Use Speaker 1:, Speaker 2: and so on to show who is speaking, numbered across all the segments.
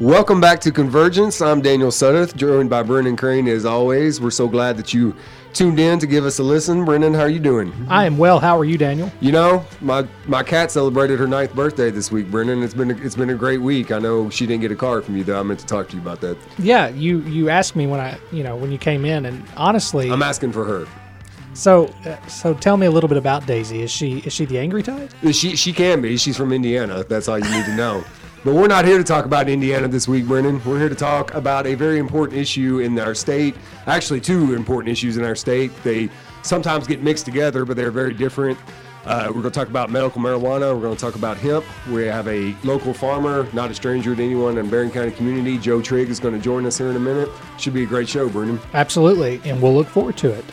Speaker 1: Welcome back to Convergence. I'm Daniel Suddeath, joined by Brennan Crain as always. We're so glad that you tuned in to give us a listen. Brennan, how are you doing?
Speaker 2: I am well. How are you, Daniel?
Speaker 1: You know, my my cat celebrated her ninth birthday this week, Brennan. It's been a, it's been a great week. I know she didn't get a card from you though. I meant to talk to you about that.
Speaker 2: Yeah, you you asked me when I you know when you came in, and honestly,
Speaker 1: I'm asking for her.
Speaker 2: So uh, so tell me a little bit about Daisy. Is she is she the angry type?
Speaker 1: She she can be. She's from Indiana. That's all you need to know. But we're not here to talk about Indiana this week, Brennan. We're here to talk about a very important issue in our state. Actually, two important issues in our state. They sometimes get mixed together, but they're very different. Uh, we're going to talk about medical marijuana. We're going to talk about hemp. We have a local farmer, not a stranger to anyone in Barren County community. Joe Trigg is going to join us here in a minute. Should be a great show, Brennan.
Speaker 2: Absolutely, and we'll look forward to it.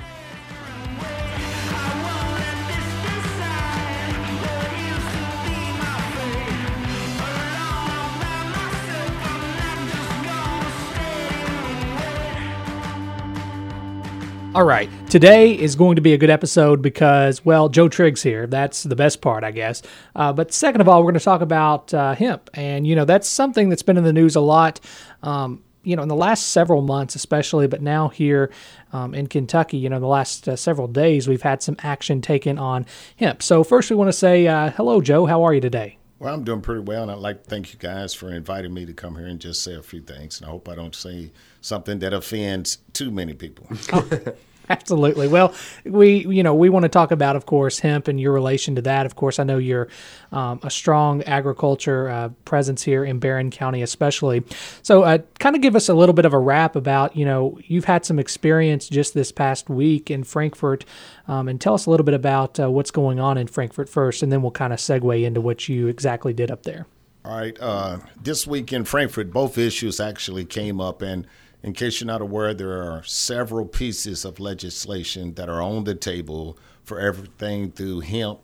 Speaker 2: All right. Today is going to be a good episode because, well, Joe Trigg's here. That's the best part, I guess. Uh, but second of all, we're going to talk about uh, hemp. And, you know, that's something that's been in the news a lot, um, you know, in the last several months, especially, but now here um, in Kentucky, you know, the last uh, several days, we've had some action taken on hemp. So, first, we want to say uh, hello, Joe. How are you today?
Speaker 3: Well, I'm doing pretty well, and I'd like to thank you guys for inviting me to come here and just say a few things. And I hope I don't say something that offends too many people.
Speaker 2: Absolutely. Well, we you know we want to talk about, of course, hemp and your relation to that. Of course, I know you're um, a strong agriculture uh, presence here in Barren County, especially. So, uh, kind of give us a little bit of a wrap about you know you've had some experience just this past week in Frankfort, um, and tell us a little bit about uh, what's going on in Frankfort first, and then we'll kind of segue into what you exactly did up there.
Speaker 3: All right. Uh, this week in Frankfort, both issues actually came up, and in case you're not aware, there are several pieces of legislation that are on the table for everything through hemp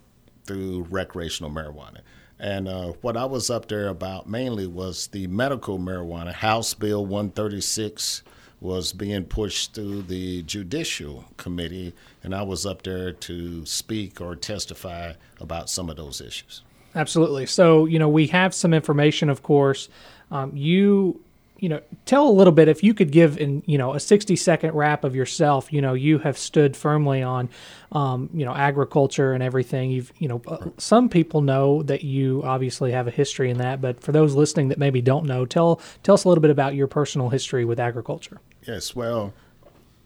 Speaker 3: through recreational marijuana. And uh, what I was up there about mainly was the medical marijuana. House Bill 136 was being pushed through the Judicial Committee, and I was up there to speak or testify about some of those issues.
Speaker 2: Absolutely. So, you know, we have some information, of course. Um, you you know, tell a little bit if you could give in, you know, a 60 second wrap of yourself. You know, you have stood firmly on, um, you know, agriculture and everything. You've, you know, uh, some people know that you obviously have a history in that, but for those listening that maybe don't know, tell tell us a little bit about your personal history with agriculture.
Speaker 3: Yes, well,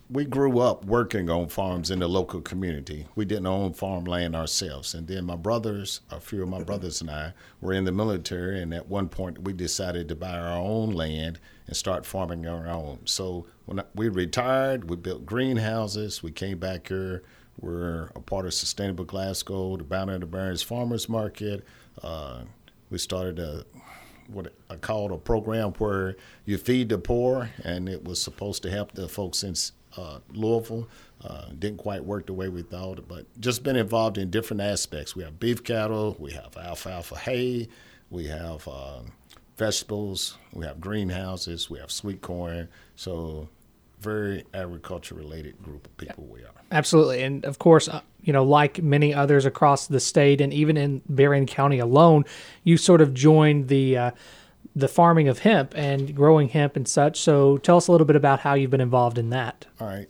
Speaker 3: we grew up working on farms in the local community. We didn't own farmland ourselves. And then my brothers, a few of my brothers and I, were in the military. And at one point, we decided to buy our own land and start farming our own. So when we retired, we built greenhouses. We came back here. We're a part of Sustainable Glasgow, the Bounty of the Barrens Farmers Market. Uh, we started a what I called a program where you feed the poor, and it was supposed to help the folks in uh, Louisville. Uh, didn't quite work the way we thought, but just been involved in different aspects. We have beef cattle, we have alfalfa hay, we have uh, vegetables, we have greenhouses, we have sweet corn. So, very agriculture related group of people we are.
Speaker 2: Absolutely. And of course, uh, you know, like many others across the state and even in Barren County alone, you sort of joined the uh, the farming of hemp and growing hemp and such. So tell us a little bit about how you've been involved in that.
Speaker 3: All right.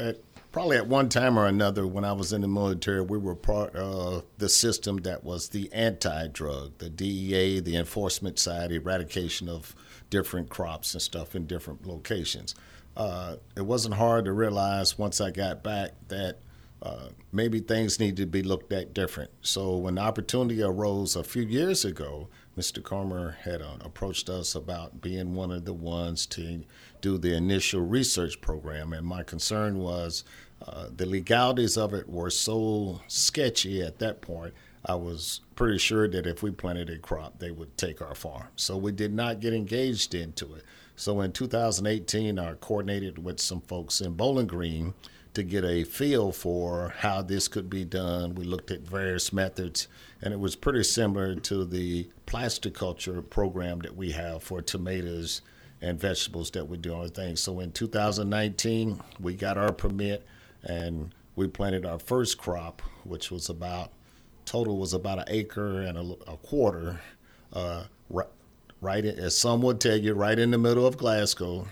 Speaker 3: At, probably at one time or another, when I was in the military, we were part of the system that was the anti drug, the DEA, the enforcement side, eradication of different crops and stuff in different locations. Uh, it wasn't hard to realize once I got back that uh, maybe things need to be looked at different. So when the opportunity arose a few years ago, Mr. Comer had uh, approached us about being one of the ones to do the initial research program, and my concern was uh, the legalities of it were so sketchy at that point. I was pretty sure that if we planted a crop, they would take our farm. So we did not get engaged into it. So in 2018, I coordinated with some folks in Bowling Green to get a feel for how this could be done. We looked at various methods, and it was pretty similar to the plastic culture program that we have for tomatoes and vegetables that we do on things. So in 2019, we got our permit and we planted our first crop, which was about total was about an acre and a, a quarter, uh, right, in, as some would tell you, right in the middle of Glasgow.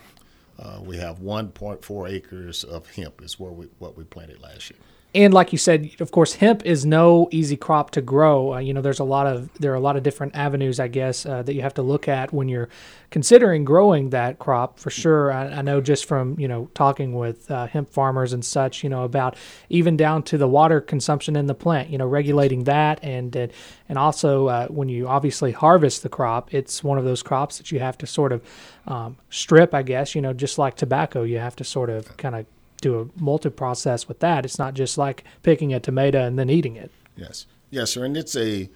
Speaker 3: Uh, we have 1.4 acres of hemp is where we what we planted last year
Speaker 2: and like you said, of course, hemp is no easy crop to grow. Uh, you know, there's a lot of there are a lot of different avenues, I guess, uh, that you have to look at when you're considering growing that crop. For sure, I, I know just from you know talking with uh, hemp farmers and such, you know, about even down to the water consumption in the plant. You know, regulating that, and and, and also uh, when you obviously harvest the crop, it's one of those crops that you have to sort of um, strip, I guess. You know, just like tobacco, you have to sort of kind of do a multi-process with that. It's not just like picking a tomato and then eating it.
Speaker 3: Yes, yes, sir. And it's a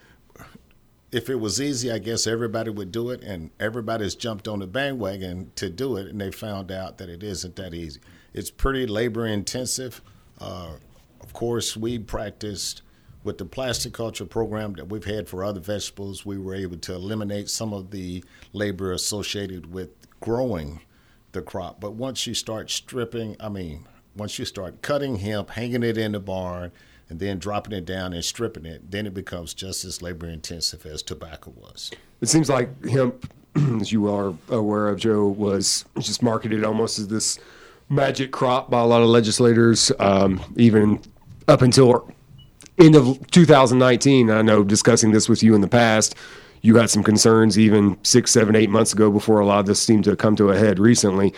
Speaker 3: if it was easy, I guess everybody would do it, and everybody's jumped on the bandwagon to do it, and they found out that it isn't that easy. It's pretty labor intensive. Uh, of course, we practiced with the plastic culture program that we've had for other vegetables. We were able to eliminate some of the labor associated with growing the crop. But once you start stripping, I mean, once you start cutting hemp, hanging it in the barn, and then dropping it down and stripping it, then it becomes just as labor intensive as tobacco was.
Speaker 1: It seems like hemp, as you are aware of, Joe, was just marketed almost as this magic crop by a lot of legislators, um, even up until end of 2019. I know discussing this with you in the past, you had some concerns even six, seven, eight months ago before a lot of this seemed to come to a head recently.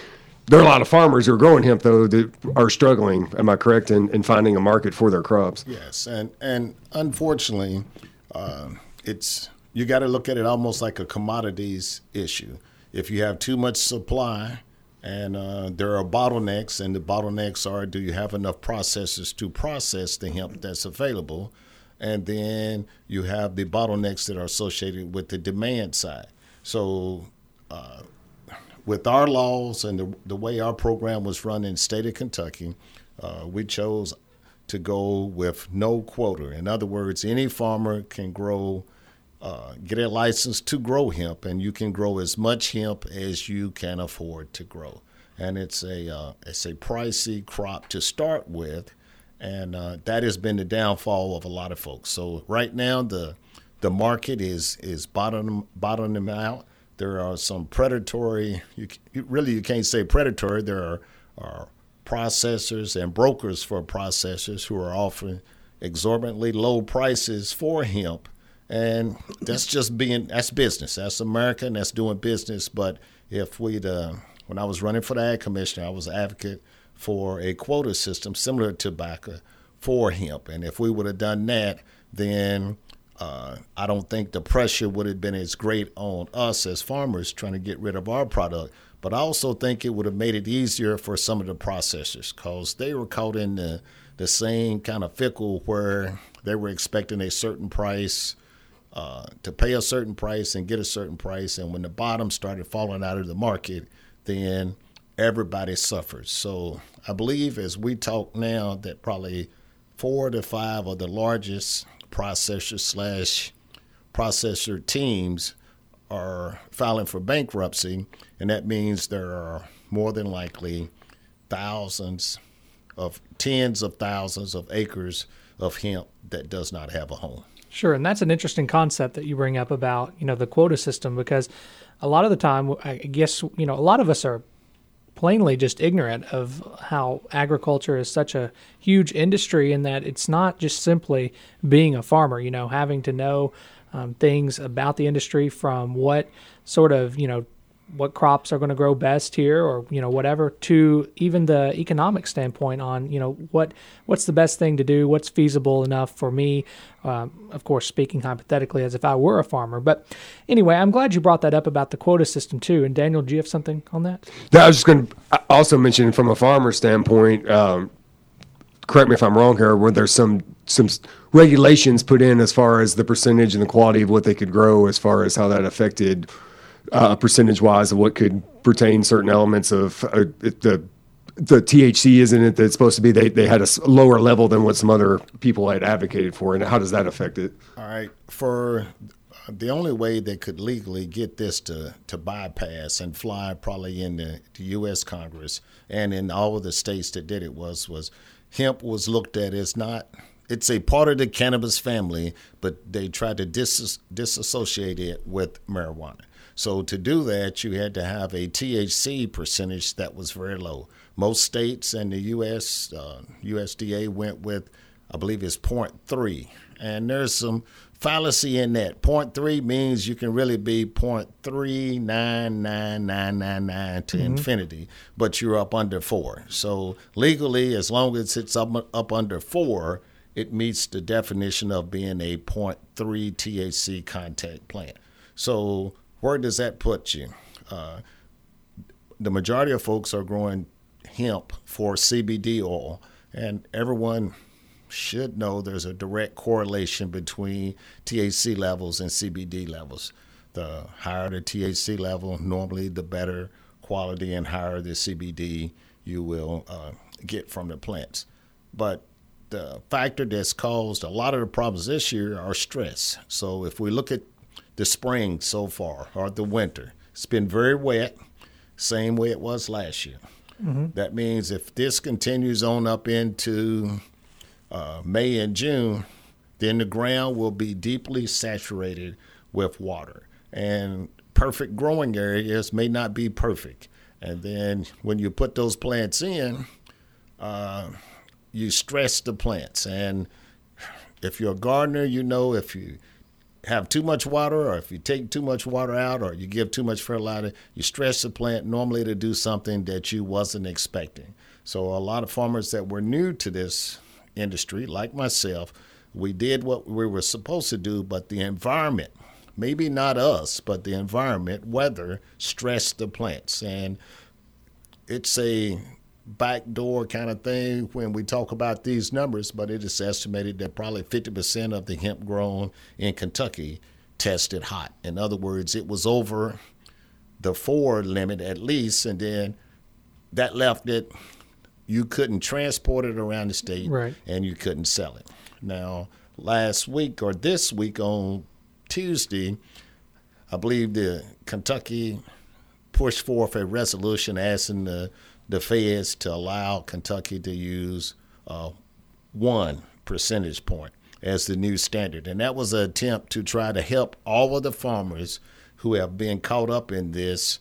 Speaker 1: There are a lot of farmers who are growing hemp though that are struggling. Am I correct in, in finding a market for their crops?
Speaker 3: Yes, and and unfortunately, uh, it's you got to look at it almost like a commodities issue. If you have too much supply, and uh, there are bottlenecks, and the bottlenecks are: do you have enough processors to process the hemp that's available? And then you have the bottlenecks that are associated with the demand side. So uh, with our laws and the, the way our program was run in state of Kentucky, uh, we chose to go with no quota. In other words, any farmer can grow, uh, get a license to grow hemp, and you can grow as much hemp as you can afford to grow. And it's a uh, it's a pricey crop to start with, and uh, that has been the downfall of a lot of folks. So right now the the market is is bottom bottoming out. There are some predatory. You, really you can't say predatory. There are, are processors and brokers for processors who are offering exorbitantly low prices for hemp, and that's just being that's business. That's America, and that's doing business. But if we'd uh, when I was running for the ag commissioner, I was an advocate for a quota system similar to tobacco for hemp, and if we would have done that, then uh, I don't think the pressure would have been as great on us as farmers trying to get rid of our product. But I also think it would have made it easier for some of the processors because they were caught in the, the same kind of fickle where they were expecting a certain price, uh, to pay a certain price and get a certain price. And when the bottom started falling out of the market, then everybody suffers. So I believe as we talk now that probably four to five of the largest processor slash processor teams are filing for bankruptcy, and that means there are more than likely thousands of tens of thousands of acres of hemp that does not have a home.
Speaker 2: Sure, and that's an interesting concept that you bring up about you know the quota system because a lot of the time I guess you know a lot of us are plainly just ignorant of how agriculture is such a huge industry and that it's not just simply being a farmer, you know, having to know um, things about the industry from what sort of, you know, what crops are going to grow best here or you know whatever to even the economic standpoint on you know what what's the best thing to do what's feasible enough for me um, of course speaking hypothetically as if i were a farmer. But anyway i'm glad you brought that up about the quota system too. And daniel do you have something on that?
Speaker 1: Yeah, i was just going to also mention from a farmer standpoint um, correct me if i'm wrong here where there's some some regulations put in as far as the percentage and the quality of what they could grow as far as how that affected uh, percentage wise of what could pertain certain elements of uh, the the THC isn't it that's supposed to be they, they had a lower level than what some other people had advocated for and how does that affect it
Speaker 3: all right for the only way they could legally get this to, to bypass and fly probably in the, the U.S. Congress and in all of the states that did it was was hemp was looked at as not it's a part of the cannabis family, but they tried to dis- disassociate it with marijuana. So to do that, you had to have a THC percentage that was very low. Most states and the U.S. Uh, USDA went with, I believe, it's 0.3, and there's some fallacy in that. 0.3 means you can really be 0.399999 to mm-hmm. infinity, but you're up under four. So legally, as long as it's up, up under four, it meets the definition of being a 0.3 THC contact plant. So where does that put you? Uh, the majority of folks are growing hemp for CBD oil, and everyone should know there's a direct correlation between THC levels and CBD levels. The higher the THC level, normally the better quality and higher the CBD you will uh, get from the plants. But the factor that's caused a lot of the problems this year are stress. So if we look at the spring so far or the winter, it's been very wet, same way it was last year. Mm-hmm. That means if this continues on up into uh, May and June, then the ground will be deeply saturated with water. And perfect growing areas may not be perfect. And then when you put those plants in, uh, you stress the plants. And if you're a gardener, you know if you have too much water or if you take too much water out or you give too much fertilizer, you stress the plant normally to do something that you wasn't expecting. So a lot of farmers that were new to this industry, like myself, we did what we were supposed to do, but the environment, maybe not us, but the environment, weather, stressed the plants. And it's a backdoor kind of thing when we talk about these numbers, but it is estimated that probably 50% of the hemp grown in Kentucky tested hot. In other words, it was over the four limit at least, and then that left it you couldn't transport it around the state
Speaker 2: right.
Speaker 3: and you couldn't sell it. Now, last week or this week on Tuesday, I believe the Kentucky pushed forth a resolution asking the, the feds to allow Kentucky to use uh, one percentage point as the new standard. And that was an attempt to try to help all of the farmers who have been caught up in this,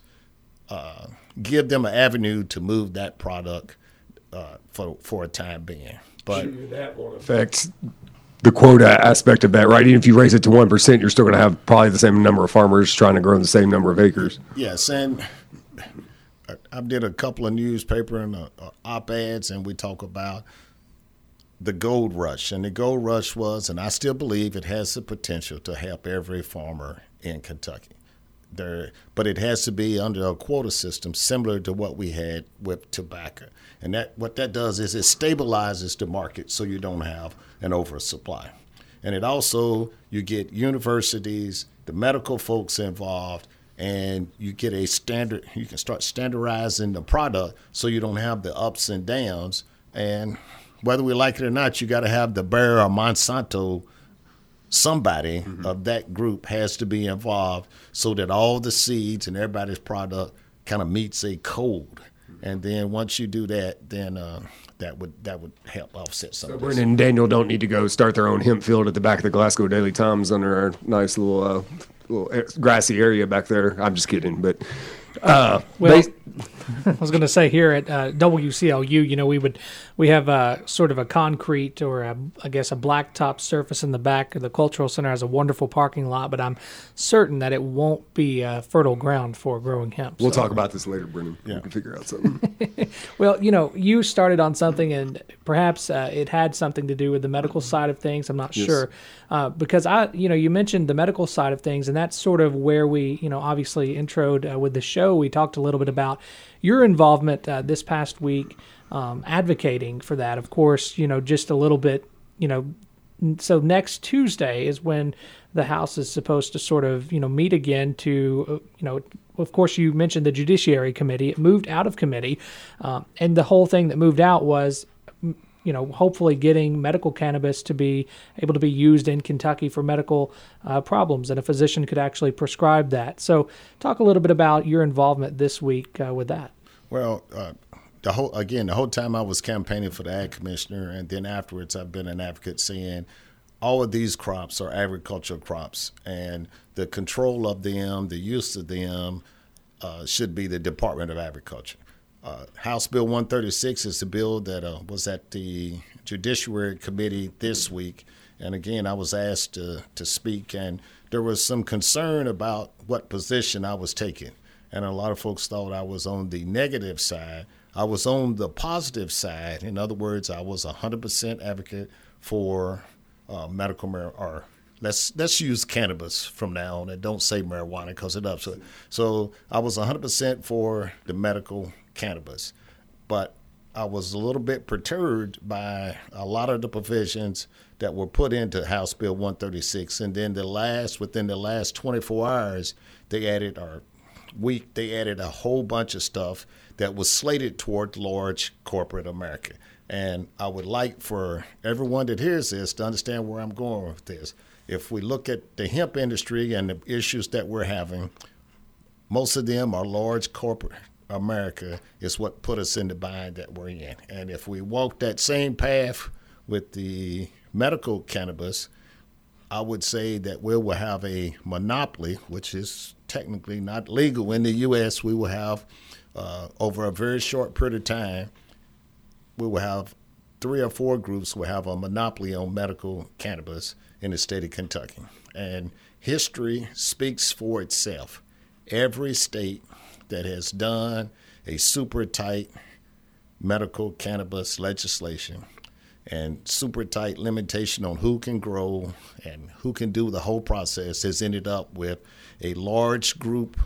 Speaker 3: uh, give them an avenue to move that product uh, for for a time being. But
Speaker 1: sure, that won't affect the quota aspect of that, right? Even if you raise it to one percent, you're still going to have probably the same number of farmers trying to grow the same number of acres.
Speaker 3: Yes, and I did a couple of newspaper and uh, uh, op eds, and we talk about the gold rush. And the gold rush was, and I still believe it has the potential to help every farmer in Kentucky. There, but it has to be under a quota system similar to what we had with tobacco. And that what that does is it stabilizes the market so you don't have an oversupply. And it also you get universities, the medical folks involved, and you get a standard you can start standardizing the product so you don't have the ups and downs. And whether we like it or not, you got to have the Bayer or Monsanto somebody mm-hmm. of that group has to be involved so that all the seeds and everybody's product kind of meets a code. And then once you do that, then uh, that would that would help offset some. So
Speaker 1: Brennan and Daniel don't need to go start their own hemp field at the back of the Glasgow Daily Times under our nice little uh, little eh, grassy area back there. I'm just kidding, but uh,
Speaker 2: well, they, I was going to say here at uh, WCLU, you know, we would we have a sort of a concrete or a, I guess a blacktop surface in the back. Of the cultural center has a wonderful parking lot, but I'm certain that it won't be uh, fertile ground for growing hemp.
Speaker 1: We'll so. talk about this later, Brennan. Yeah. We can figure out something.
Speaker 2: well, you know, you started on something, and perhaps uh, it had something to do with the medical side of things. I'm not yes. sure uh, because I, you know, you mentioned the medical side of things, and that's sort of where we, you know, obviously introed uh, with the show. We talked a little bit about your involvement uh, this past week um, advocating for that. Of course, you know, just a little bit, you know, so next Tuesday is when the House is supposed to sort of, you know, meet again to, uh, you know, of course, you mentioned the Judiciary Committee. It moved out of committee, uh, and the whole thing that moved out was you know, hopefully getting medical cannabis to be able to be used in Kentucky for medical uh, problems, and a physician could actually prescribe that. So, talk a little bit about your involvement this week uh, with that.
Speaker 3: Well, uh, the whole again, the whole time I was campaigning for the ag commissioner, and then afterwards, I've been an advocate saying all of these crops are agricultural crops, and the control of them, the use of them, uh, should be the Department of Agriculture. Uh, House Bill 136 is the bill that uh, was at the Judiciary Committee this week. And again, I was asked to, to speak, and there was some concern about what position I was taking. And a lot of folks thought I was on the negative side. I was on the positive side. In other words, I was 100% advocate for uh, medical marijuana, or let's let's use cannabis from now on and don't say marijuana because it ups it. So I was 100% for the medical cannabis, but I was a little bit perturbed by a lot of the provisions that were put into House Bill 136, and then the last within the last 24 hours, they added or week they added a whole bunch of stuff that was slated toward large corporate America. And I would like for everyone that hears this to understand where I'm going with this. If we look at the hemp industry and the issues that we're having, most of them are large corporate America is what put us in the bind that we're in. And if we walk that same path with the medical cannabis, I would say that we will have a monopoly, which is technically not legal in the U.S. We will have, uh, over a very short period of time, we will have three or four groups will have a monopoly on medical cannabis in the state of Kentucky. And history speaks for itself. Every state that has done a super tight medical cannabis legislation and super tight limitation on who can grow and who can do the whole process has ended up with a large group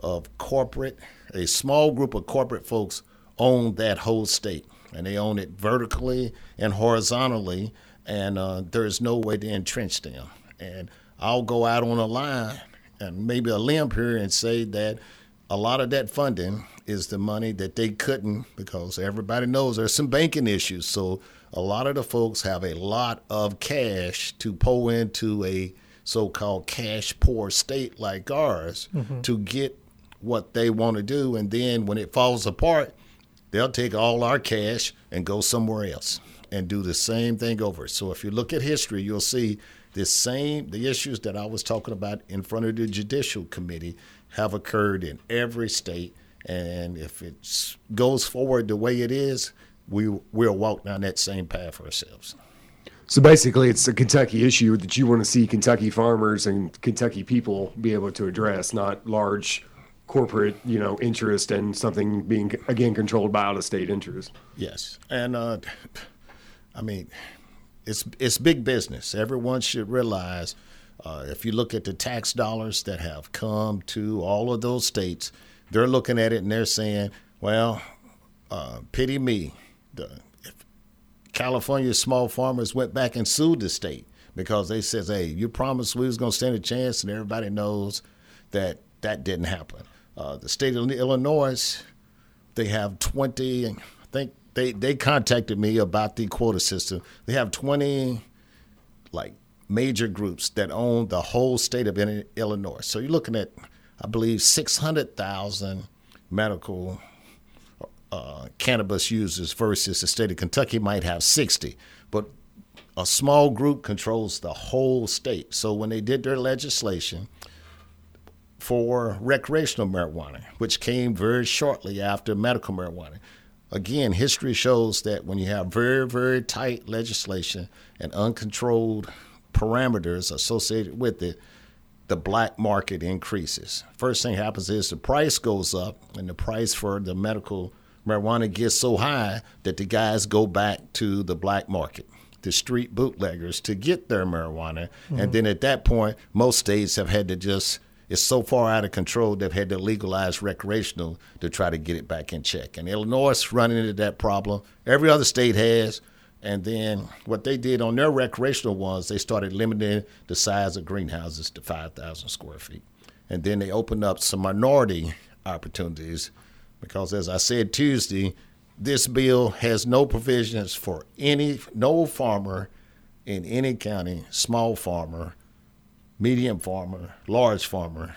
Speaker 3: of corporate, a small group of corporate folks own that whole state and they own it vertically and horizontally, and uh, there is no way to entrench them. And I'll go out on a line and maybe a limb here and say that a lot of that funding is the money that they couldn't because everybody knows there's some banking issues. So a lot of the folks have a lot of cash to pull into a so-called cash poor state like ours mm-hmm. to get what they want to do and then when it falls apart they'll take all our cash and go somewhere else and do the same thing over. So if you look at history, you'll see the same the issues that I was talking about in front of the judicial committee have occurred in every state and if it goes forward the way it is, we we'll walk down that same path ourselves.
Speaker 1: So basically, it's a Kentucky issue that you want to see Kentucky farmers and Kentucky people be able to address, not large corporate, you know, interest and something being again controlled by out of state interest.
Speaker 3: Yes, and uh, I mean, it's it's big business. Everyone should realize. Uh, if you look at the tax dollars that have come to all of those states, they're looking at it and they're saying, "Well, uh, pity me." The, California small farmers went back and sued the state because they said, "Hey, you promised we was going to stand a chance," and everybody knows that that didn't happen. Uh, the state of Illinois, they have 20, I think they, they contacted me about the quota system. They have 20 like major groups that own the whole state of Illinois. So you're looking at, I believe, 600,000 medical uh, cannabis users versus the state of Kentucky might have 60. But a small group controls the whole state. So when they did their legislation, for recreational marijuana, which came very shortly after medical marijuana. Again, history shows that when you have very, very tight legislation and uncontrolled parameters associated with it, the black market increases. First thing happens is the price goes up, and the price for the medical marijuana gets so high that the guys go back to the black market, the street bootleggers, to get their marijuana. Mm-hmm. And then at that point, most states have had to just it's so far out of control they've had to legalize recreational to try to get it back in check. And Illinois is running into that problem. Every other state has. And then what they did on their recreational ones, they started limiting the size of greenhouses to 5,000 square feet. And then they opened up some minority opportunities because, as I said Tuesday, this bill has no provisions for any, no farmer in any county, small farmer, medium farmer, large farmer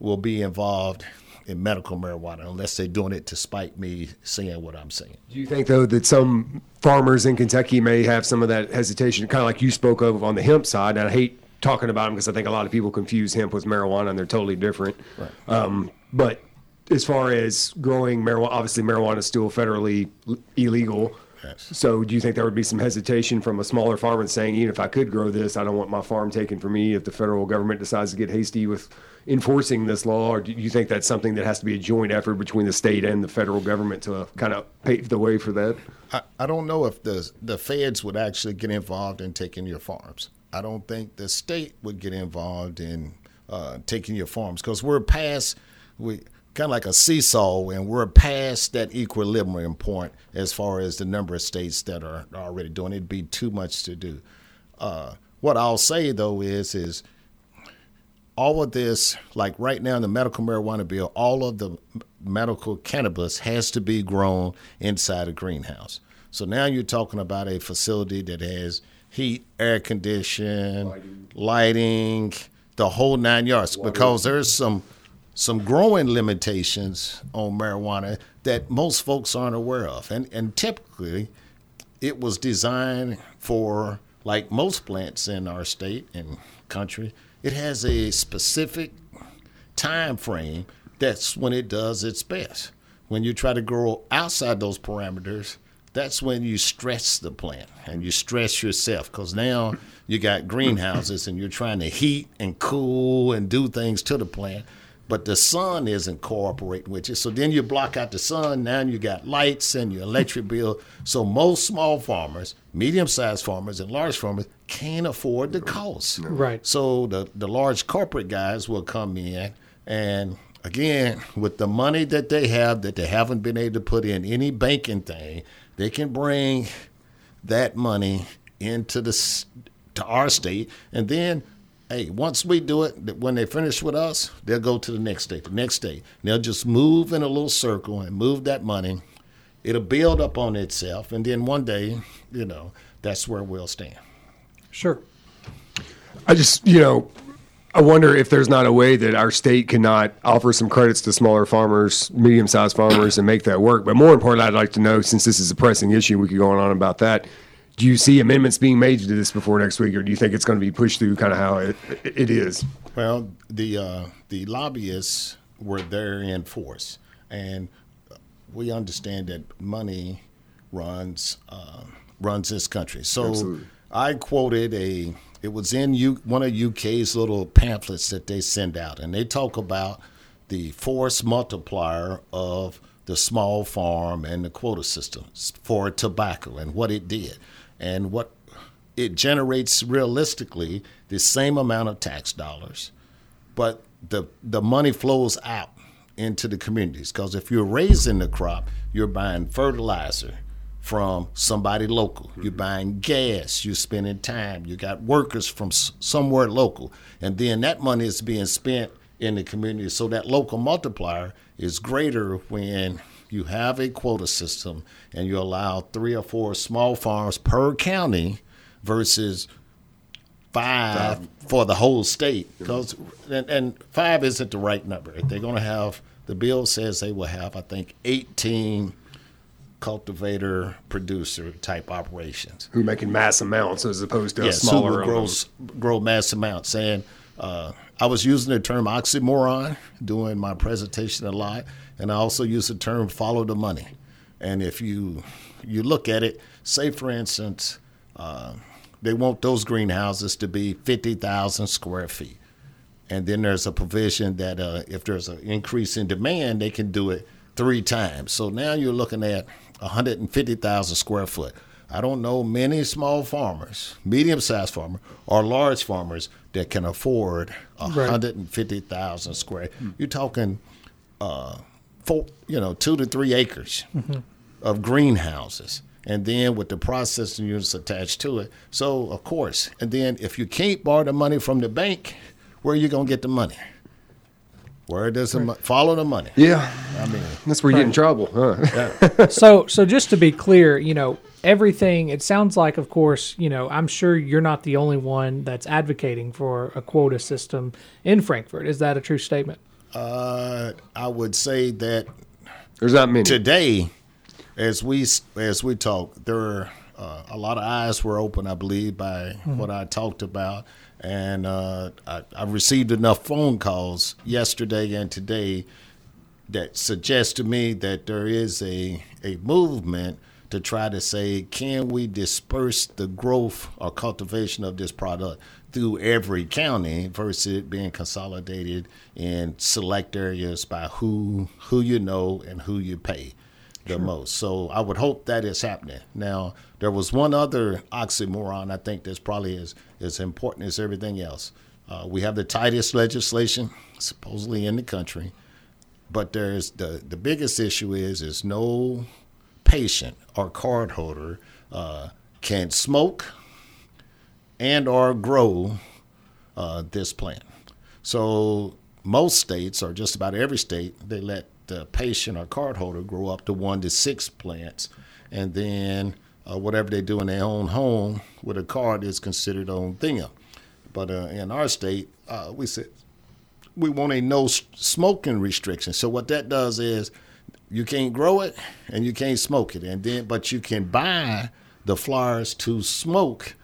Speaker 3: will be involved in medical marijuana unless they're doing it to spite me saying what I'm saying.
Speaker 1: Do you think though that some farmers in Kentucky may have some of that hesitation, kind of like you spoke of on the hemp side? And I hate talking about them because I think a lot of people confuse hemp with marijuana and they're totally different.
Speaker 3: Right.
Speaker 1: Um, but as far as growing marijuana, obviously marijuana is still federally illegal.
Speaker 3: Yes.
Speaker 1: So do you think there would be some hesitation from a smaller farmer saying, even if I could grow this, I don't want my farm taken from me if the federal government decides to get hasty with enforcing this law? Or do you think that's something that has to be a joint effort between the state and the federal government to kind of pave the way for that?
Speaker 3: I, I don't know if the the feds would actually get involved in taking your farms. I don't think the state would get involved in uh, taking your farms because we're past we kind of like a seesaw and we're past that equilibrium point as far as the number of states that are already doing it. It'd be too much to do. Uh, what I'll say though is is all of this, like right now in the medical marijuana bill, all of the medical cannabis has to be grown inside a greenhouse. So now you're talking about a facility that has heat, air condition, lighting, the whole nine yards. Because there's some some growing limitations on marijuana that most folks aren't aware of, and and typically it was designed for like most plants in our state and country it has a specific time frame that's when it does its best. When you try to grow outside those parameters that's when you stress the plant and you stress yourself because now you got greenhouses and you're trying to heat and cool and do things to the plant but the sun isn't cooperating with you. So then you block out the sun. Now you got lights and your electric bill. So most small farmers, medium-sized farmers, and large farmers can't afford the cost.
Speaker 2: Right.
Speaker 3: So the the large corporate guys will come in and again with the money that they have that they haven't been able to put in any banking thing, they can bring that money into the to our state and then hey, once we do it, when they finish with us, they'll go to the next state, the next state. And they'll just move in a little circle and move that money. It'll build up on itself, and then one day, you know, that's where we'll stand.
Speaker 2: Sure.
Speaker 1: I just, you know, I wonder if there's not a way that our state cannot offer some credits to smaller farmers, medium sized farmers, and make that work. But more importantly, I'd like to know, since this is a pressing issue, we could go on about that. Do you see amendments being made to this before next week, or do you think it's going to be pushed through kind of how it, it is?
Speaker 3: Well, the uh, the lobbyists were there in force, and we understand that money runs uh, runs this country. So
Speaker 1: Absolutely.
Speaker 3: I quoted a. It was in U, one of UK's little pamphlets that they send out, and they talk about the force multiplier of the small farm and the quota system for tobacco and what it did, and what it generates realistically the same amount of tax dollars, but the the money flows out into the communities because if you're raising the crop, you're buying fertilizer from somebody local. You're mm-hmm. buying gas. You're spending time. You got workers from s- somewhere local, and then that money is being spent in the community. So that local multiplier is greater when you have a quota system and you allow three or four small farms per county versus five for the whole state because and, and five isn't the right number they're going to have the bill says they will have i think 18 cultivator producer type operations
Speaker 1: Who making mass amounts as opposed to a
Speaker 3: yes,
Speaker 1: smaller
Speaker 3: who will grow,
Speaker 1: amount?
Speaker 3: s- grow mass amounts. And uh, I was using the term oxymoron during my presentation a lot, and I also use the term follow the money. And if you you look at it, say for instance, uh, they want those greenhouses to be fifty thousand square feet, and then there's a provision that uh, if there's an increase in demand, they can do it three times. So now you're looking at 150,000 square foot. I don't know many small farmers, medium-sized farmers, or large farmers that can afford 150,000 square. You're talking, uh, four, you know, two to three acres of greenhouses, and then with the processing units attached to it. So of course, and then if you can't borrow the money from the bank, where are you gonna get the money? Where does the mo- follow the money?
Speaker 1: Yeah,
Speaker 3: I mean,
Speaker 1: that's where you get in trouble, huh?
Speaker 2: so so just to be clear, you know, everything it sounds like of course, you know, I'm sure you're not the only one that's advocating for a quota system in Frankfort. Is that a true statement?
Speaker 3: Uh, I would say that
Speaker 1: There's not many.
Speaker 3: today, as we as we talk, there are uh, a lot of eyes were open, I believe, by what I talked about, and uh, I, I received enough phone calls yesterday and today that suggest to me that there is a a movement to try to say, can we disperse the growth or cultivation of this product through every county versus it being consolidated in select areas by who who you know and who you pay the most. So I would hope that is happening. Now, there was one other oxymoron I think that's probably as, as important as everything else. Uh, we have the tightest legislation supposedly in the country, but there's the, the biggest issue is is no patient or card holder uh, can smoke and or grow uh, this plant. So most states, or just about every state, they let the patient or card holder grow up to one to six plants, and then uh, whatever they do in their own home with a card is considered on them. But uh, in our state, uh, we said we want a no smoking restriction. So what that does is you can't grow it and you can't smoke it, and then but you can buy the flowers to smoke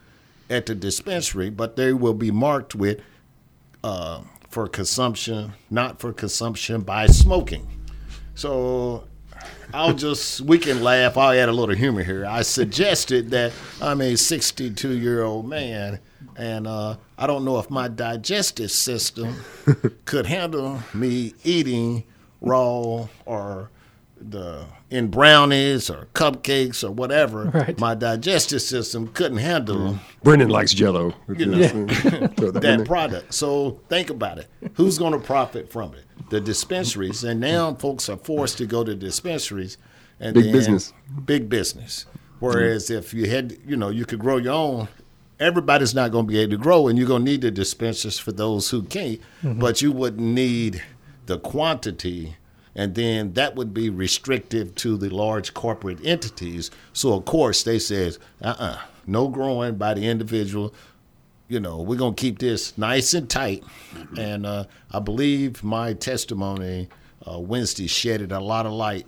Speaker 3: at the dispensary, but they will be marked with uh, for consumption, not for consumption by smoking. So I'll just we can laugh. I'll add a little humor here. I suggested that I'm a 62 year old man, and uh, I don't know if my digestive system could handle me eating raw or the in brownies or cupcakes or whatever.
Speaker 2: Right.
Speaker 3: My digestive system couldn't handle
Speaker 1: them. Brennan likes Jello.
Speaker 3: You know.
Speaker 1: Throw that
Speaker 3: that product. So think about it. Who's going to profit from it? The dispensaries, and now folks are forced to go to dispensaries. And
Speaker 1: Big business.
Speaker 3: Big business. Whereas if you had, you know, you could grow your own. Everybody's not going to be able to grow, and you're going to need the dispensers for those who can't. Mm-hmm. But you wouldn't need the quantity, and then that would be restrictive to the large corporate entities. So of course they says, uh-uh, no growing by the individual you know, we're gonna keep this nice and tight. And uh, I believe my testimony uh, Wednesday shedded a lot of light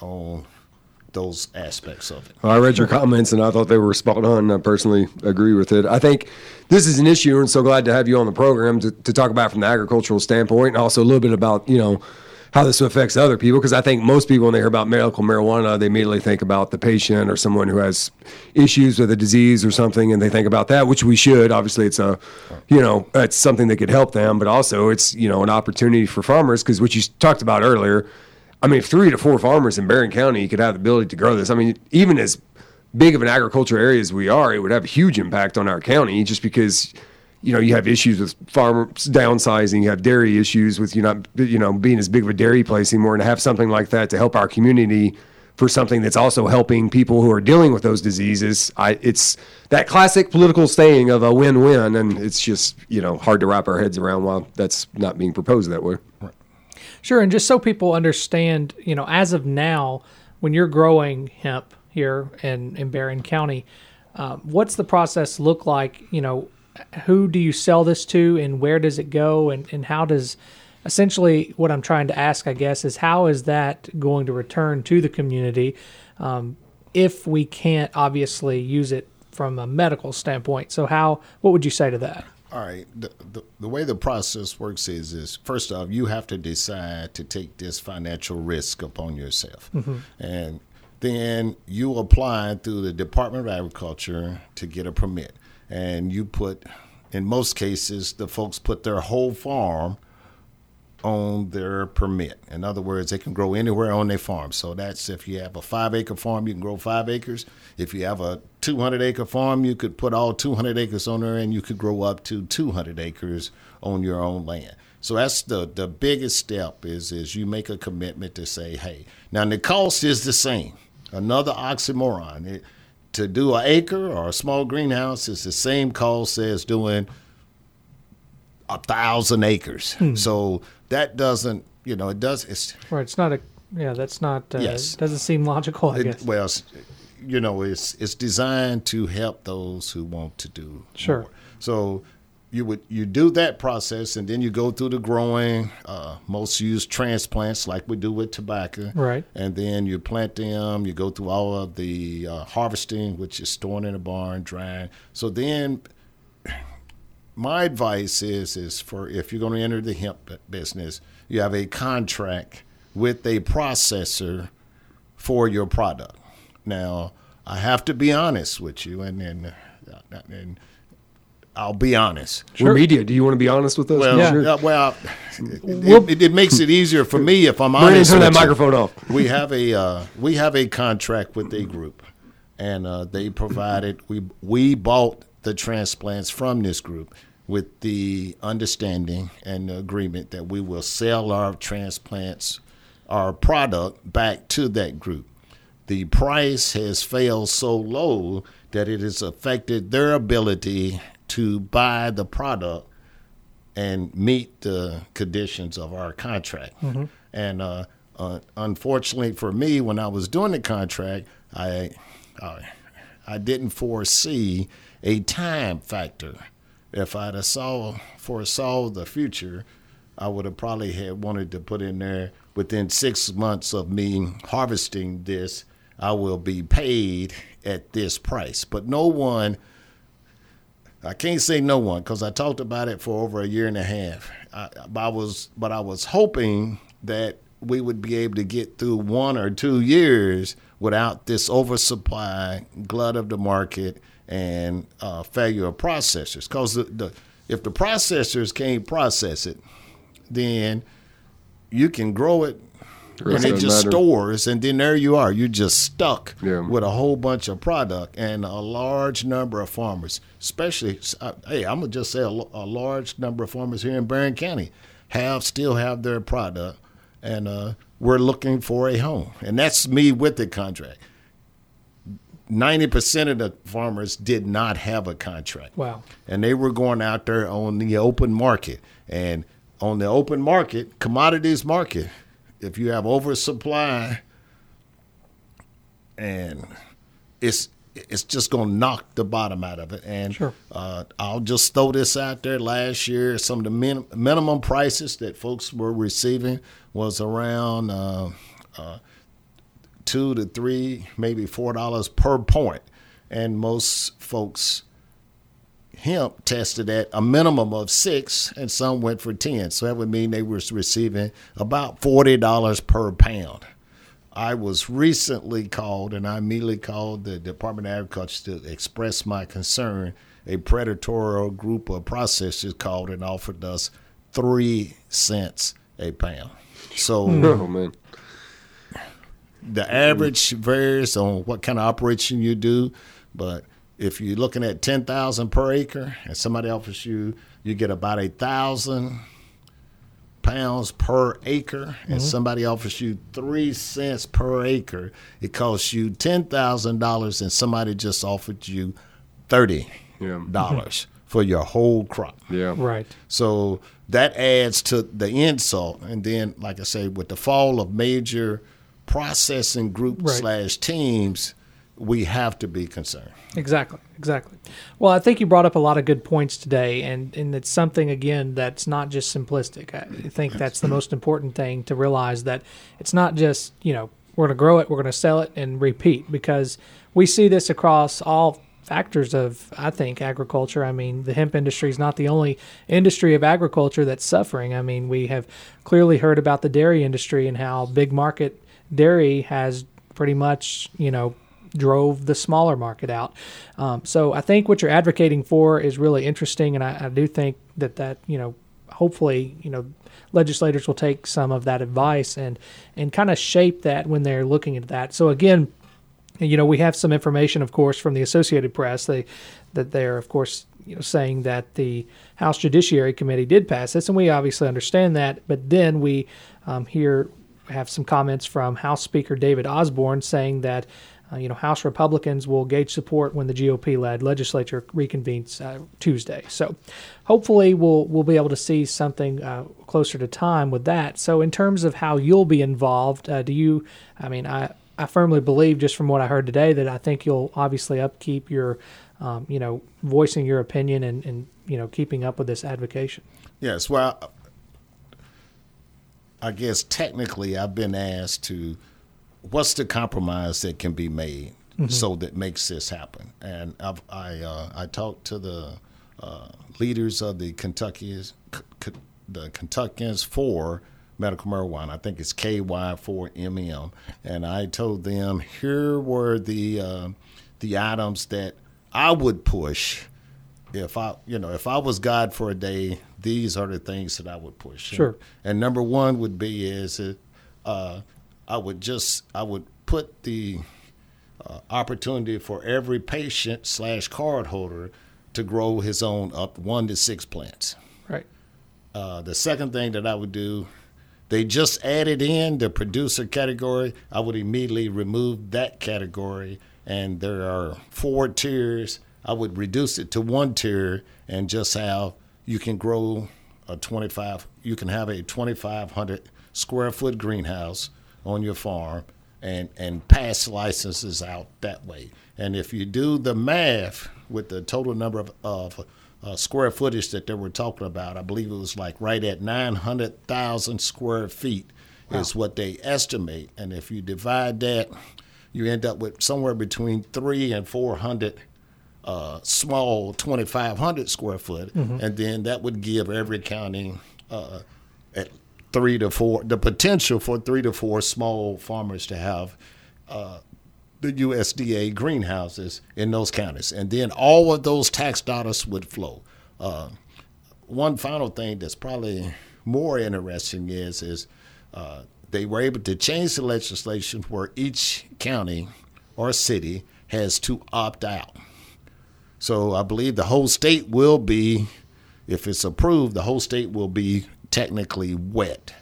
Speaker 3: on those aspects of it.
Speaker 1: I read your comments and I thought they were spot on. I personally agree with it. I think this is an issue, and so glad to have you on the program to, to talk about from the agricultural standpoint, and also a little bit about you know how this affects other people. Because I think most people, when they hear about medical marijuana, they immediately think about the patient or someone who has issues with a disease or something, and they think about that, which we should. Obviously, it's a you know it's something that could help them, but also it's you know an opportunity for farmers because what you talked about earlier. I mean, three to four farmers in Barren County could have the ability to grow this. I mean, even as big of an agriculture area as we are, it would have a huge impact on our county just because, you know, you have issues with farmers downsizing, you have dairy issues with you not, you know, being as big of a dairy place anymore, and to have something like that to help our community for something that's also helping people who are dealing with those diseases. I, it's that classic political saying of a win-win, and it's just you know hard to wrap our heads around while that's not being proposed that way.
Speaker 2: Sure, and just so people understand, you know, as of now, when you're growing hemp here in in Barren County, uh, what's the process look like? You know, who do you sell this to, and where does it go, and and how does essentially what I'm trying to ask, I guess, is how is that going to return to the community um, if we can't obviously use it from a medical standpoint? So how what would you say to that?
Speaker 3: All right. The, the, the way the process works is, is first off, you have to decide to take this financial risk upon yourself. And then you apply through the Department of Agriculture to get a permit. And you put, in most cases, the folks put their whole farm on their permit. In other words, they can grow anywhere on their farm. So that's if you have a five acre farm, you can grow five acres. If you have a 200 acre farm, you could put all 200 acres on there and you could grow up to 200 acres on your own land. So that's the, the biggest step is, is you make a commitment to say, hey, now the cost is the same. Another oxymoron. It, to do an acre or a small greenhouse is the same cost as doing a thousand acres. So that doesn't, you know, it does. It's
Speaker 2: Right, it's not a yeah, that's not uh,
Speaker 3: Yes.
Speaker 2: doesn't seem logical, I
Speaker 3: it,
Speaker 2: guess.
Speaker 3: well, you know, it's it's designed to help those who want to do
Speaker 2: Sure.
Speaker 3: more. So you would you do that process and then you go through the growing. Uh, most use transplants like we do with tobacco,
Speaker 2: Right.
Speaker 3: And then you plant them. You go through all of the uh, harvesting, which is storing in a barn, drying. So then, my advice is is for if you're going to enter the hemp business, you have a contract with a processor for your product. Now, I have to be honest with you, and and, uh, and I'll be honest.
Speaker 1: We're media. Do you want to be honest with us?
Speaker 3: Well,
Speaker 2: Yeah.
Speaker 3: uh, well, it, it, it makes it easier for me if I'm
Speaker 1: Brandon,
Speaker 3: honest.
Speaker 1: turn that
Speaker 3: with you.
Speaker 1: microphone off.
Speaker 3: We have a uh, we have a contract with a group, and uh, they provided we we bought the transplants from this group with the understanding and the agreement that we will sell our transplants, our product back to that group. The price has failed so low that it has affected their ability to buy the product and meet the conditions of our contract. And uh, uh, unfortunately for me, when I was doing the contract, I, I I didn't foresee a time factor. If I'd have saw foresaw the future, I would have probably had wanted to put in there within six months of me harvesting this, I will be paid at this price. But no one I can't say no one because I talked about it for over a year and a half. I, I was, but I was hoping that we would be able to get through one or two years without this oversupply, glut of the market, and uh, failure of processors. Because the, the, if the processors can't process it, then you can grow it and it just
Speaker 1: matter.
Speaker 3: stores, and then there you are. You're just stuck
Speaker 1: Yeah.
Speaker 3: with a whole bunch of product and a large number of farmers, especially. uh, Hey, I'm gonna just say a, a large number of farmers here in Barren County have still have their product, and uh, we're looking for a home, and that's me with the contract. Ninety percent of the farmers did not have a contract
Speaker 2: Wow.
Speaker 3: and they were going out there on the open market. And on the open market, commodities market, if you have oversupply, and it's it's just going to knock the bottom out of it. And
Speaker 2: Sure.
Speaker 3: uh, I'll just throw this out there. Last year, some of the min- minimum prices that folks were receiving was around uh, uh, two to three, maybe four dollars per point, and most folks hemp tested at a minimum of six, and some went for ten. So that would mean they were receiving about forty dollars per pound. I was recently called, and I immediately called the Department of Agriculture to express my concern. A predatory group of processors called and offered us three cents a pound. So
Speaker 1: Oh man.
Speaker 3: the average varies on what kind of operation you do, but if you're looking at ten thousand per acre and somebody offers you, you get about a thousand pounds per acre, and mm-hmm. somebody offers you three cents per acre, it costs you ten thousand dollars, and somebody just offered you thirty
Speaker 1: Yeah.
Speaker 3: dollars for your whole crop.
Speaker 1: Yeah.
Speaker 2: Right.
Speaker 3: So that adds to the insult. And then, like I say, with the fall of major processing groups
Speaker 2: Right.
Speaker 3: slash teams, we have to be concerned.
Speaker 2: Exactly, exactly. Well, I think you brought up a lot of good points today, and, and it's something, again, that's not just simplistic. I think that's the most important thing to realize that it's not just, you know, we're going to grow it, we're going to sell it, and repeat, because we see this across all factors of, I think, agriculture. I mean, the hemp industry is not the only industry of agriculture that's suffering. I mean, we have clearly heard about the dairy industry and how big market dairy has pretty much, you know, drove the smaller market out. Um, so I think what you're advocating for is really interesting, and I, I do think that that you know, hopefully, you know, legislators will take some of that advice and and kind of shape that when they're looking at that. So again, you know, we have some information, of course, from the Associated Press. They that they're, of course, you know, saying that the House Judiciary Committee did pass this, and we obviously understand that. But then we um, here have some comments from House Speaker David Osborne saying that. Uh, you know, House Republicans will gauge support when the GOP-led legislature reconvenes uh, Tuesday. So, hopefully, we'll we'll be able to see something uh, closer to time with that. So, in terms of how you'll be involved, uh, do you? I mean, I I firmly believe, just from what I heard today, that I think you'll obviously upkeep your um, you know, voicing your opinion and, and you know keeping up with this advocation.
Speaker 3: Yes, well, I guess technically I've been asked to, what's the compromise that can be made mm-hmm. so that makes this happen? And I've, i uh, I talked to the uh, leaders of the Kentuckians, the Kentuckians for medical marijuana. I think it's KY4MM, and I told them here were the uh, the items that I would push if I, you know, if I was God for a day, these are the things that I would push.
Speaker 2: Sure.
Speaker 3: And, and number one would be is uh, I would just I would put the uh, opportunity for every patient slash card holder to grow his own up one to six plants.
Speaker 2: Right.
Speaker 3: Uh, the second thing that I would do, they just added in the producer category. I would immediately remove that category, and there are four tiers I would reduce it to one tier and just have you can grow a 25 you can have a 2500 square foot greenhouse on your farm and and pass licenses out that way. And if you do the math with the total number of, of uh, square footage that they were talking about, I believe it was like right at 900,000 square feet wow. is what they estimate. And if you divide that, you end up with somewhere between three and 400 uh, small 2,500 square foot, mm-hmm. and then that would give every county uh, three to four the potential for three to four small farmers to have uh, the USDA greenhouses in those counties, and then all of those tax dollars would flow. Uh, one final thing that's probably more interesting is is uh, they were able to change the legislation where each county or city has to opt out. So I believe the whole state will be, if it's approved, the whole state will be technically wet.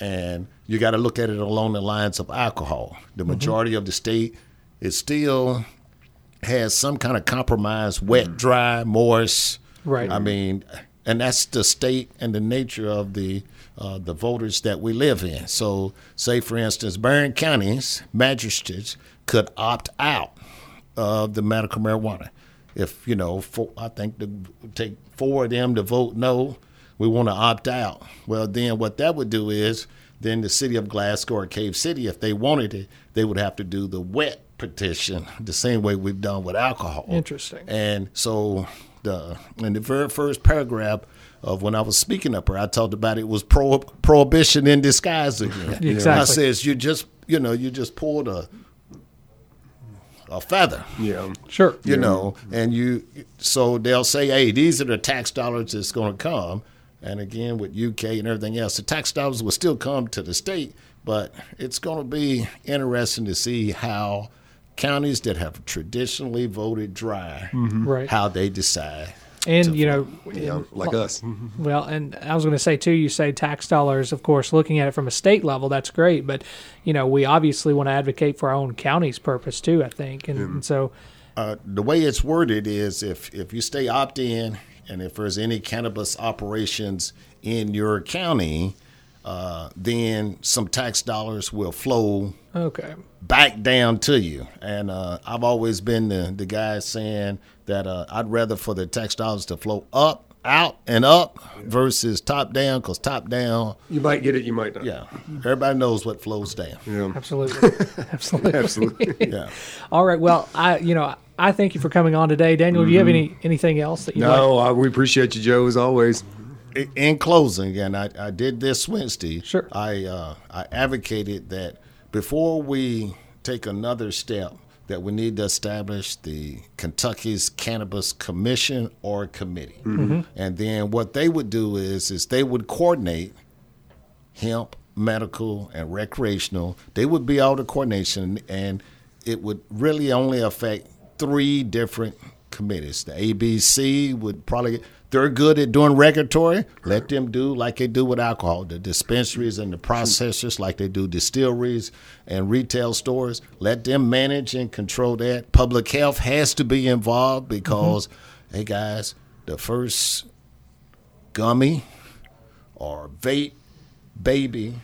Speaker 3: And you got to look at it along the lines of alcohol. The mm-hmm. majority mm-hmm. of the state is still has some kind of compromise, wet, dry, moist.
Speaker 2: Right.
Speaker 3: I mean, and that's the state and the nature of the uh, the voters that we live in. So, say for instance, Barren County's magistrates could opt out of the medical marijuana if you know, four, I think to take four of them to vote no, we want to opt out. Well, then what that would do is then the city of Glasgow or Cave City, if they wanted it, they would have to do the wet petition the same way we've done with alcohol.
Speaker 2: Interesting.
Speaker 3: And so the in the very first paragraph of when I was speaking up here, I talked about it was pro, prohibition in disguise again.
Speaker 2: exactly.
Speaker 3: I says you just you know you just pulled a a feather.
Speaker 1: Yeah,
Speaker 2: sure.
Speaker 3: You
Speaker 1: yeah.
Speaker 3: know, and you so they'll say, "Hey, these are the tax dollars that's going to come." And again, with UK and everything else, the tax dollars will still come to the state, but it's going to be interesting to see how counties that have traditionally voted dry,
Speaker 2: mm-hmm. right.
Speaker 3: how they decide
Speaker 2: and you know,
Speaker 1: yeah, like us.
Speaker 2: Well, and I was going to say too. You say tax dollars, of course. Looking at it from a state level, that's great. But you know, we obviously want to advocate for our own county's purpose too. I think, and, and so
Speaker 3: uh, the way it's worded is if if you stay opt in, and if there's any cannabis operations in your county, uh, then some tax dollars will flow
Speaker 2: okay
Speaker 3: back down to you. And uh, I've always been the the guy saying that uh, I'd rather for the tax dollars to flow up, out, and up versus top down. Because top down,
Speaker 1: you might get it, you might not.
Speaker 3: Yeah, everybody knows what flows down.
Speaker 1: Yeah,
Speaker 2: absolutely, absolutely,
Speaker 1: absolutely.
Speaker 3: yeah.
Speaker 2: All right. Well, I you know I thank you for coming on today, Daniel. Mm-hmm. Do you have any anything else that you?
Speaker 1: No,
Speaker 2: like?
Speaker 1: I, we appreciate you, Joe, as always.
Speaker 3: In closing, and I, I did this Wednesday.
Speaker 2: Sure.
Speaker 3: I uh, I advocated that before we take another step that we need to establish the Kentucky's Cannabis Commission or committee.
Speaker 2: Mm-hmm.
Speaker 3: And then what they would do is is they would coordinate hemp, medical, and recreational. They would be all the coordination and it would really only affect three different committees. The ABC would probably they're good at doing regulatory. Let them do like they do with alcohol. The dispensaries and the processors, like they do distilleries and retail stores, let them manage and control that. Public health has to be involved because, mm-hmm. hey guys, the first gummy or vape baby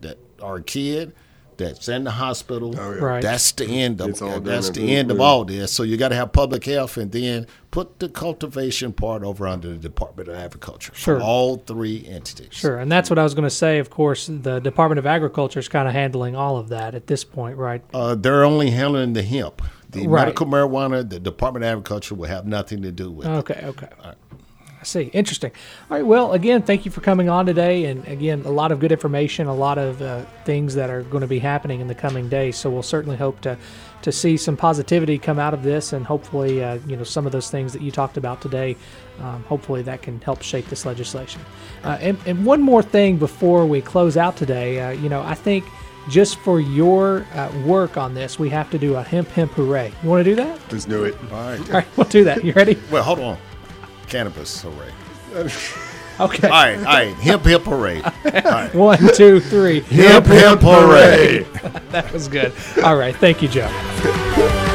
Speaker 3: that our kid that's in the hospital.
Speaker 2: Right.
Speaker 3: That's the end of
Speaker 1: all
Speaker 3: that's the
Speaker 1: the-
Speaker 3: end of all this. So you got to have public health, and then put the cultivation part over under the Department of Agriculture.
Speaker 2: Sure.
Speaker 3: all three entities.
Speaker 2: Sure, and that's what I was going to say. Of course, the Department of Agriculture is kind of handling all of that at this point, right?
Speaker 3: Uh, they're only handling the hemp. The
Speaker 2: Right.
Speaker 3: medical marijuana, the Department of Agriculture will have nothing to do with. it.
Speaker 2: Okay, okay. I see. Interesting. All right. Well, again, thank you for coming on today, and again, a lot of good information, a lot of uh, things that are going to be happening in the coming days. So we'll certainly hope to to see some positivity come out of this, and hopefully, uh, you know, some of those things that you talked about today. Um, hopefully, that can help shape this legislation. Uh, and, and one more thing before we close out today, uh, you know, I think. Just for your uh, work on this, we have to do a hemp hemp hooray. You want to do that?
Speaker 1: Let's do it.
Speaker 3: All right.
Speaker 2: All right, we'll do that. You ready?
Speaker 3: Well, hold on. Cannabis hooray.
Speaker 2: Okay.
Speaker 3: All right, all right. Hip, hip hooray. All right.
Speaker 2: One, two, three.
Speaker 3: Hip, hip hooray.
Speaker 2: That was good. All right. Thank you, Joe.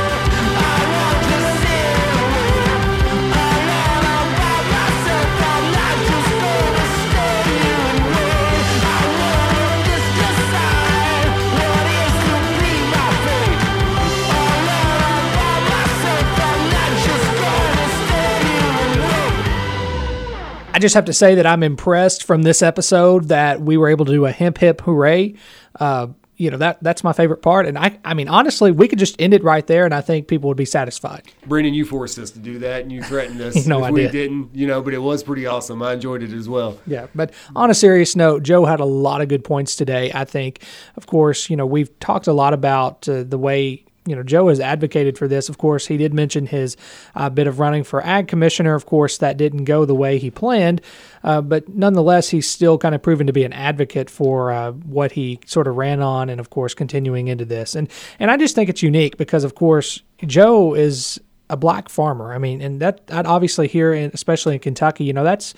Speaker 2: I just have to say that I'm impressed from this episode that we were able to do a hemp hip hooray. Uh, you know that that's my favorite part, and I I mean honestly, we could just end it right there, and I think people would be satisfied.
Speaker 1: Brennan, you forced us to do that, and you threatened us
Speaker 2: No,
Speaker 1: if
Speaker 2: I
Speaker 1: we
Speaker 2: did.
Speaker 1: didn't. You know, but it was pretty awesome. I enjoyed it as well.
Speaker 2: Yeah, but on a serious note, Joe had a lot of good points today. I think, of course, you know we've talked a lot about uh, the way you know Joe has advocated for this. Of course, he did mention his uh, bit of running for ag commissioner. Of course, that didn't go the way he planned, uh, but nonetheless, he's still kind of proven to be an advocate for uh, what he sort of ran on, and of course, continuing into this. And and I just think it's unique because, of course, Joe is a black farmer. I mean, and that, that obviously here, in, especially in Kentucky, you know, that's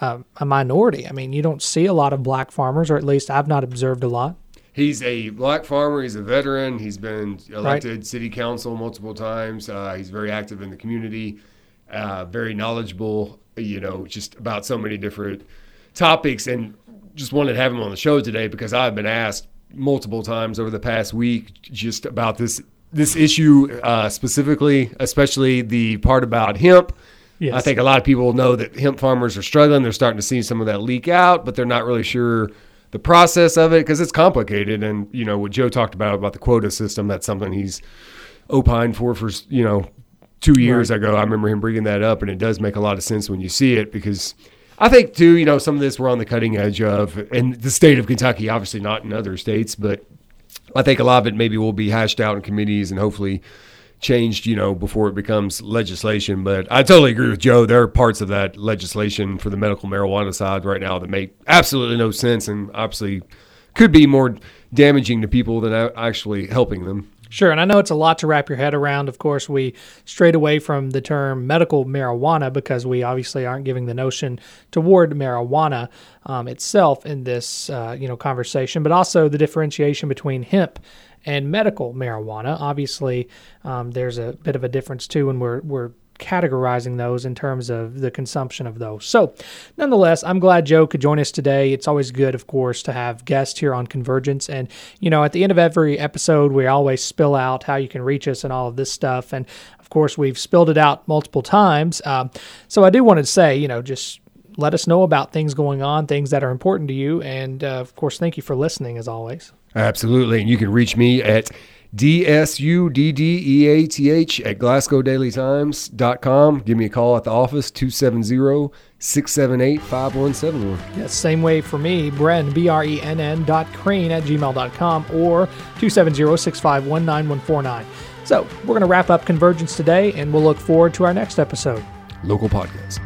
Speaker 2: uh, a minority. I mean, you don't see a lot of black farmers, or at least I've not observed a lot.
Speaker 1: He's a black farmer. He's a veteran. He's been elected city council multiple times. Uh, he's very active in the community, uh, very knowledgeable, you know, just about so many different topics. And just wanted to have him on the show today because I've been asked multiple times over the past week just about this this issue uh, specifically, especially the part about hemp.
Speaker 2: Yes.
Speaker 1: I think a lot of people know that hemp farmers are struggling. They're starting to see some of that leak out, but they're not really sure the process of it because it's complicated. And you know what Joe talked about about the quota system. That's something he's opined for for you know two years ago. I remember him bringing that up, and it does make a lot of sense when you see it because I think too, you know, some of this we're on the cutting edge of in the state of Kentucky, obviously not in other states, but I think a lot of it maybe will be hashed out in committees and hopefully changed, you know, before it becomes legislation. But I totally agree with Joe. There are parts of that legislation for the medical marijuana side right now that make absolutely no sense and obviously could be more damaging to people than actually helping them.
Speaker 2: Sure, and I know it's a lot to wrap your head around. Of course, we strayed away from the term medical marijuana because we obviously aren't giving the notion toward marijuana um, itself in this uh, you know conversation, but also the differentiation between hemp and medical marijuana. Obviously, um, there's a bit of a difference too when we're we're categorizing those in terms of the consumption of those. So, nonetheless, I'm glad Joe could join us today. It's always good, of course, to have guests here on Convergence. And, you know, at the end of every episode, we always spill out how you can reach us and all of this stuff. And, of course, we've spilled it out multiple times. Um, so, I do want to say, you know, just let us know about things going on, things that are important to you. And, uh, of course, thank you for listening as always.
Speaker 1: Absolutely. And you can reach me at D-S-U-D-D-E-A-T-H at GlasgowDailyTimes.com. Give me a call at the office, 270-678-5171.
Speaker 2: Yeah, same way for me, Bren, B R E N N dot crain at gmail.com or 270 651 9149. So we're going to wrap up Convergence today and we'll look forward to our next episode.
Speaker 1: Local podcast.